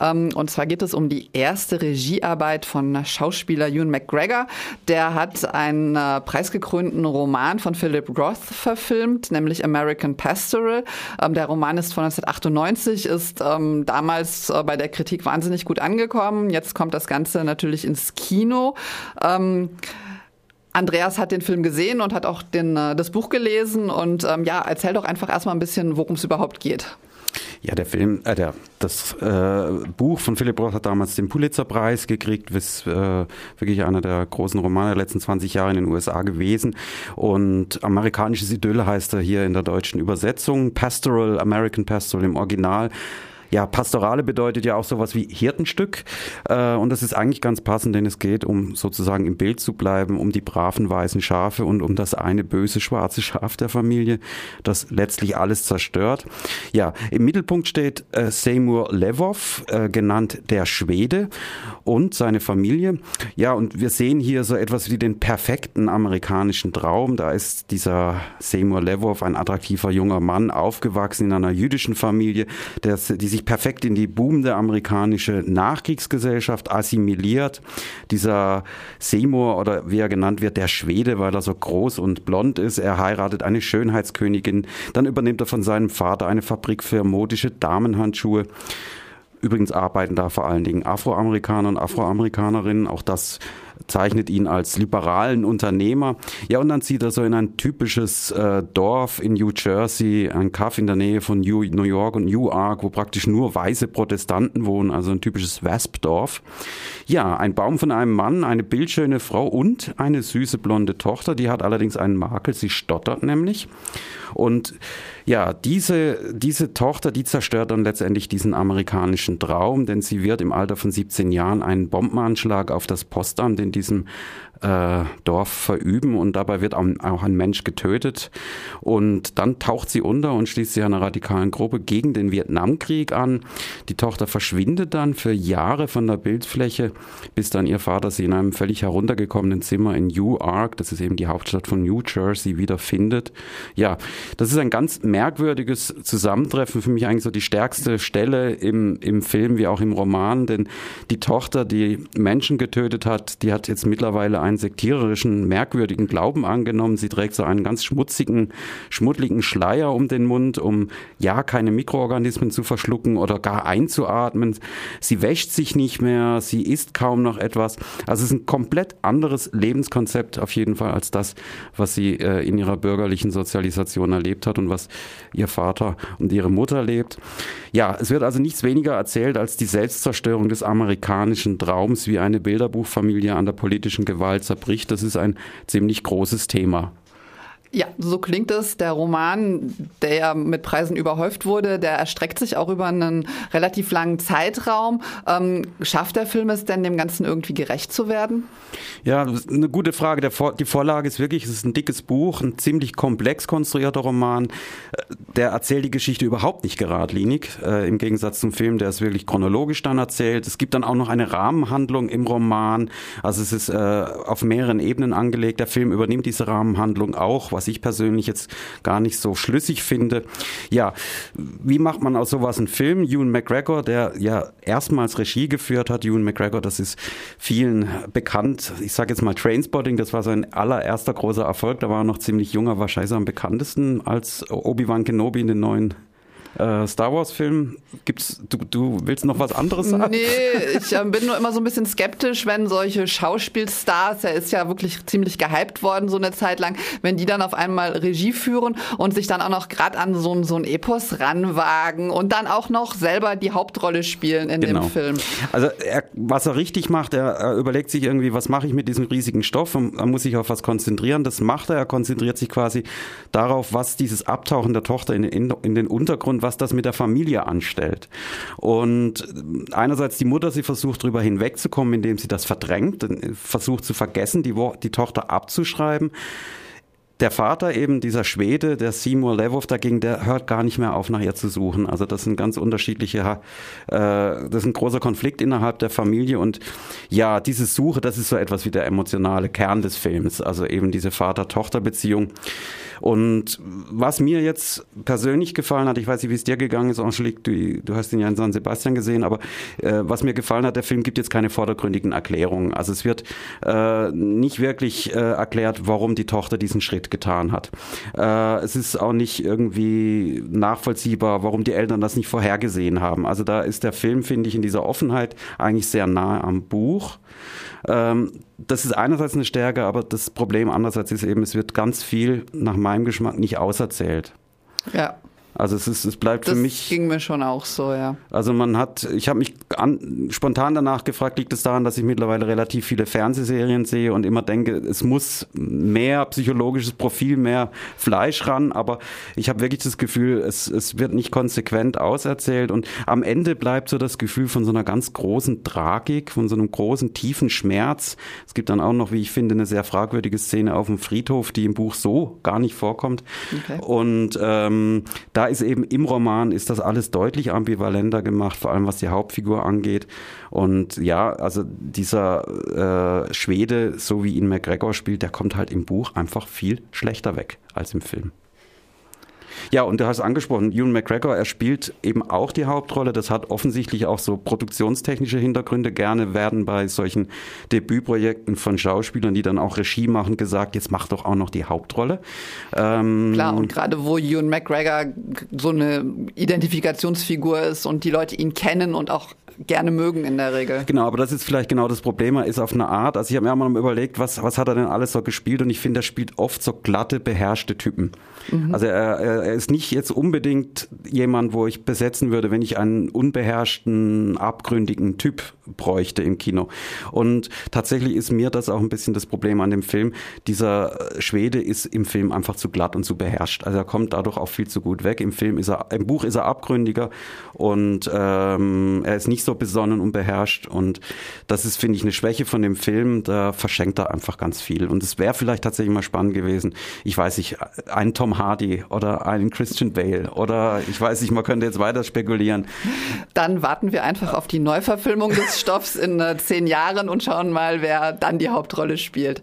Ähm, und zwar geht es um die erste Regiearbeit von Schauspieler Ewan McGregor. Der hat einen äh, preisgekrönten Roman von Philip Roth verfilmt, nämlich American Pastoral. Ähm, der Roman ist von 1998, ist ähm, damals äh, bei der Kritik wahnsinnig gut angekommen. Jetzt kommt das Ganze natürlich ins Kino. Andreas hat den Film gesehen und hat auch den, äh, das Buch gelesen. Und ähm, ja, erzähl doch einfach erstmal ein bisschen, worum es überhaupt geht. Ja, der Film, äh, der, das äh, Buch von Philipp Roth hat damals den Pulitzerpreis gekriegt, ist äh, wirklich einer der großen Romane der letzten 20 Jahre in den USA gewesen. Und amerikanisches Idyll heißt er hier in der deutschen Übersetzung. Pastoral, American Pastoral im Original ja, Pastorale bedeutet ja auch sowas wie Hirtenstück. Äh, und das ist eigentlich ganz passend, denn es geht, um sozusagen im Bild zu bleiben, um die braven weißen Schafe und um das eine böse schwarze Schaf der Familie, das letztlich alles zerstört. Ja, im Mittelpunkt steht äh, Seymour Levov, äh, genannt der Schwede und seine Familie. Ja, und wir sehen hier so etwas wie den perfekten amerikanischen Traum. Da ist dieser Seymour Levov, ein attraktiver junger Mann, aufgewachsen in einer jüdischen Familie, der, die sich perfekt in die boomende amerikanische Nachkriegsgesellschaft assimiliert. Dieser Seymour oder wie er genannt wird, der Schwede, weil er so groß und blond ist, er heiratet eine Schönheitskönigin. Dann übernimmt er von seinem Vater eine Fabrik für modische Damenhandschuhe. Übrigens arbeiten da vor allen Dingen Afroamerikaner und Afroamerikanerinnen. Auch das zeichnet ihn als liberalen Unternehmer. Ja, und dann zieht er so in ein typisches äh, Dorf in New Jersey, ein Kaff in der Nähe von New, York und Newark, wo praktisch nur weiße Protestanten wohnen, also ein typisches Wasp-Dorf. Ja, ein Baum von einem Mann, eine bildschöne Frau und eine süße blonde Tochter, die hat allerdings einen Makel, sie stottert nämlich. Und ja, diese, diese Tochter, die zerstört dann letztendlich diesen amerikanischen Traum, denn sie wird im Alter von 17 Jahren einen Bombenanschlag auf das Postamt in diesem äh, Dorf verüben und dabei wird auch ein Mensch getötet und dann taucht sie unter und schließt sich einer radikalen Gruppe gegen den Vietnamkrieg an. Die Tochter verschwindet dann für Jahre von der Bildfläche, bis dann ihr Vater sie in einem völlig heruntergekommenen Zimmer in Newark, das ist eben die Hauptstadt von New Jersey, wieder findet. Ja, das ist ein ganz merkwürdiges Zusammentreffen, für mich eigentlich so die stärkste Stelle im, im Film wie auch im Roman, denn die Tochter, die Menschen getötet hat, die hat jetzt mittlerweile einen sektiererischen, merkwürdigen Glauben angenommen. Sie trägt so einen ganz schmutzigen, schmuddligen Schleier um den Mund, um ja keine Mikroorganismen zu verschlucken oder gar einzuatmen. Sie wäscht sich nicht mehr, sie isst kaum noch etwas. Also es ist ein komplett anderes Lebenskonzept auf jeden Fall als das, was sie äh, in ihrer bürgerlichen Sozialisation erlebt hat und was ihr Vater und ihre Mutter lebt. Ja, es wird also nichts weniger erzählt als die Selbstzerstörung des amerikanischen Traums, wie eine Bilderbuchfamilie an der politischen Gewalt Gewalt zerbricht, das ist ein ziemlich großes Thema. Ja, so klingt es. Der Roman, der ja mit Preisen überhäuft wurde, der erstreckt sich auch über einen relativ langen Zeitraum. Ähm, schafft der Film es denn, dem Ganzen irgendwie gerecht zu werden? Ja, eine gute Frage. Vor die Vorlage ist wirklich, es ist ein dickes Buch, ein ziemlich komplex konstruierter Roman. Der erzählt die Geschichte überhaupt nicht geradlinig, äh, im Gegensatz zum Film, der ist wirklich chronologisch dann erzählt. Es gibt dann auch noch eine Rahmenhandlung im Roman. Also es ist äh, auf mehreren Ebenen angelegt. Der Film übernimmt diese Rahmenhandlung auch, was ich persönlich jetzt gar nicht so schlüssig finde. Ja, wie macht man aus sowas einen Film? Ewan McGregor, der ja erstmals Regie geführt hat. Ewan McGregor, das ist vielen bekannt. Ich sage jetzt mal Trainspotting, das war sein allererster großer Erfolg. Da war er noch ziemlich junger, wahrscheinlich am bekanntesten als Obi-Wan Kenobi in den neuen äh, Star Wars-Film. Gibt's, du, du willst noch was anderes sagen? Nee, ich äh, bin nur immer so ein bisschen skeptisch, wenn solche Schauspielstars, er ist ja wirklich ziemlich gehypt worden so eine Zeit lang, wenn die dann auf einmal Regie führen und sich dann auch noch gerade an so, so ein Epos ranwagen und dann auch noch selber die Hauptrolle spielen in genau. dem Film. Also er, was er richtig macht, er, er überlegt sich irgendwie, was mache ich mit diesem riesigen Stoff und er muss sich auf was konzentrieren. Das macht er. Er konzentriert sich quasi darauf, was dieses Abtauchen der Tochter in, in, in den Untergrund, was das mit der Familie anstellt. Und einerseits die Mutter, sie versucht darüber hinwegzukommen, indem sie das verdrängt, versucht zu vergessen, die, die Tochter abzuschreiben der Vater eben, dieser Schwede, der Seymour Levov dagegen, der hört gar nicht mehr auf, nach ihr zu suchen. Also das sind ganz unterschiedliche, äh, das ist ein großer Konflikt innerhalb der Familie und ja, diese Suche, das ist so etwas wie der emotionale Kern des Films, also eben diese Vater-Tochter-Beziehung. Und was mir jetzt persönlich gefallen hat, ich weiß nicht, wie es dir gegangen ist, Angelique, du, du hast ihn ja in San Sebastian gesehen, aber äh, was mir gefallen hat, der Film gibt jetzt keine vordergründigen Erklärungen. Also es wird äh, nicht wirklich äh, erklärt, warum die Tochter diesen Schritt getan hat. Äh, es ist auch nicht irgendwie nachvollziehbar, warum die Eltern das nicht vorhergesehen haben. Also da ist der Film, finde ich, in dieser Offenheit eigentlich sehr nahe am Buch. Ähm, das ist einerseits eine Stärke, aber das Problem andererseits ist eben, es wird ganz viel nach meinem Geschmack nicht auserzählt. Ja. Also es ist, es bleibt das für mich. Das ging mir schon auch so, ja. Also man hat, ich habe mich an, spontan danach gefragt, liegt es daran, dass ich mittlerweile relativ viele Fernsehserien sehe und immer denke, es muss mehr psychologisches Profil, mehr Fleisch ran, aber ich habe wirklich das Gefühl, es, es wird nicht konsequent auserzählt und am Ende bleibt so das Gefühl von so einer ganz großen Tragik, von so einem großen tiefen Schmerz. Es gibt dann auch noch, wie ich finde, eine sehr fragwürdige Szene auf dem Friedhof, die im Buch so gar nicht vorkommt. Okay. Und ähm, da ist eben im Roman ist das alles deutlich ambivalenter gemacht, vor allem was die Hauptfigur angeht. Und ja, also dieser äh, Schwede, so wie ihn McGregor spielt, der kommt halt im Buch einfach viel schlechter weg als im Film. Ja, und du hast angesprochen, Ewan McGregor, er spielt eben auch die Hauptrolle. Das hat offensichtlich auch so produktionstechnische Hintergründe. Gerne werden bei solchen Debütprojekten von Schauspielern, die dann auch Regie machen, gesagt, jetzt mach doch auch noch die Hauptrolle. Ähm, Klar, und gerade wo Ewan McGregor so eine Identifikationsfigur ist und die Leute ihn kennen und auch gerne mögen in der Regel. Genau, aber das ist vielleicht genau das Problem. Er ist auf eine Art, also ich habe mir mal überlegt, was, was hat er denn alles so gespielt und ich finde, er spielt oft so glatte, beherrschte Typen. Mhm. Also er, er ist nicht jetzt unbedingt jemand, wo ich besetzen würde, wenn ich einen unbeherrschten, abgründigen Typ bräuchte im Kino. Und tatsächlich ist mir das auch ein bisschen das Problem an dem Film. Dieser Schwede ist im Film einfach zu glatt und zu beherrscht. Also er kommt dadurch auch viel zu gut weg. Im Film ist er, im Buch ist er abgründiger und ähm, er ist nicht so besonnen und beherrscht. Und das ist, finde ich, eine Schwäche von dem Film. Da verschenkt er einfach ganz viel. Und es wäre vielleicht tatsächlich mal spannend gewesen. Ich weiß nicht, einen Tom Hardy oder einen Christian Bale oder ich weiß nicht, man könnte jetzt weiter spekulieren. Dann warten wir einfach auf die Neuverfilmung des Stoffs in äh, zehn Jahren und schauen mal, wer dann die Hauptrolle spielt.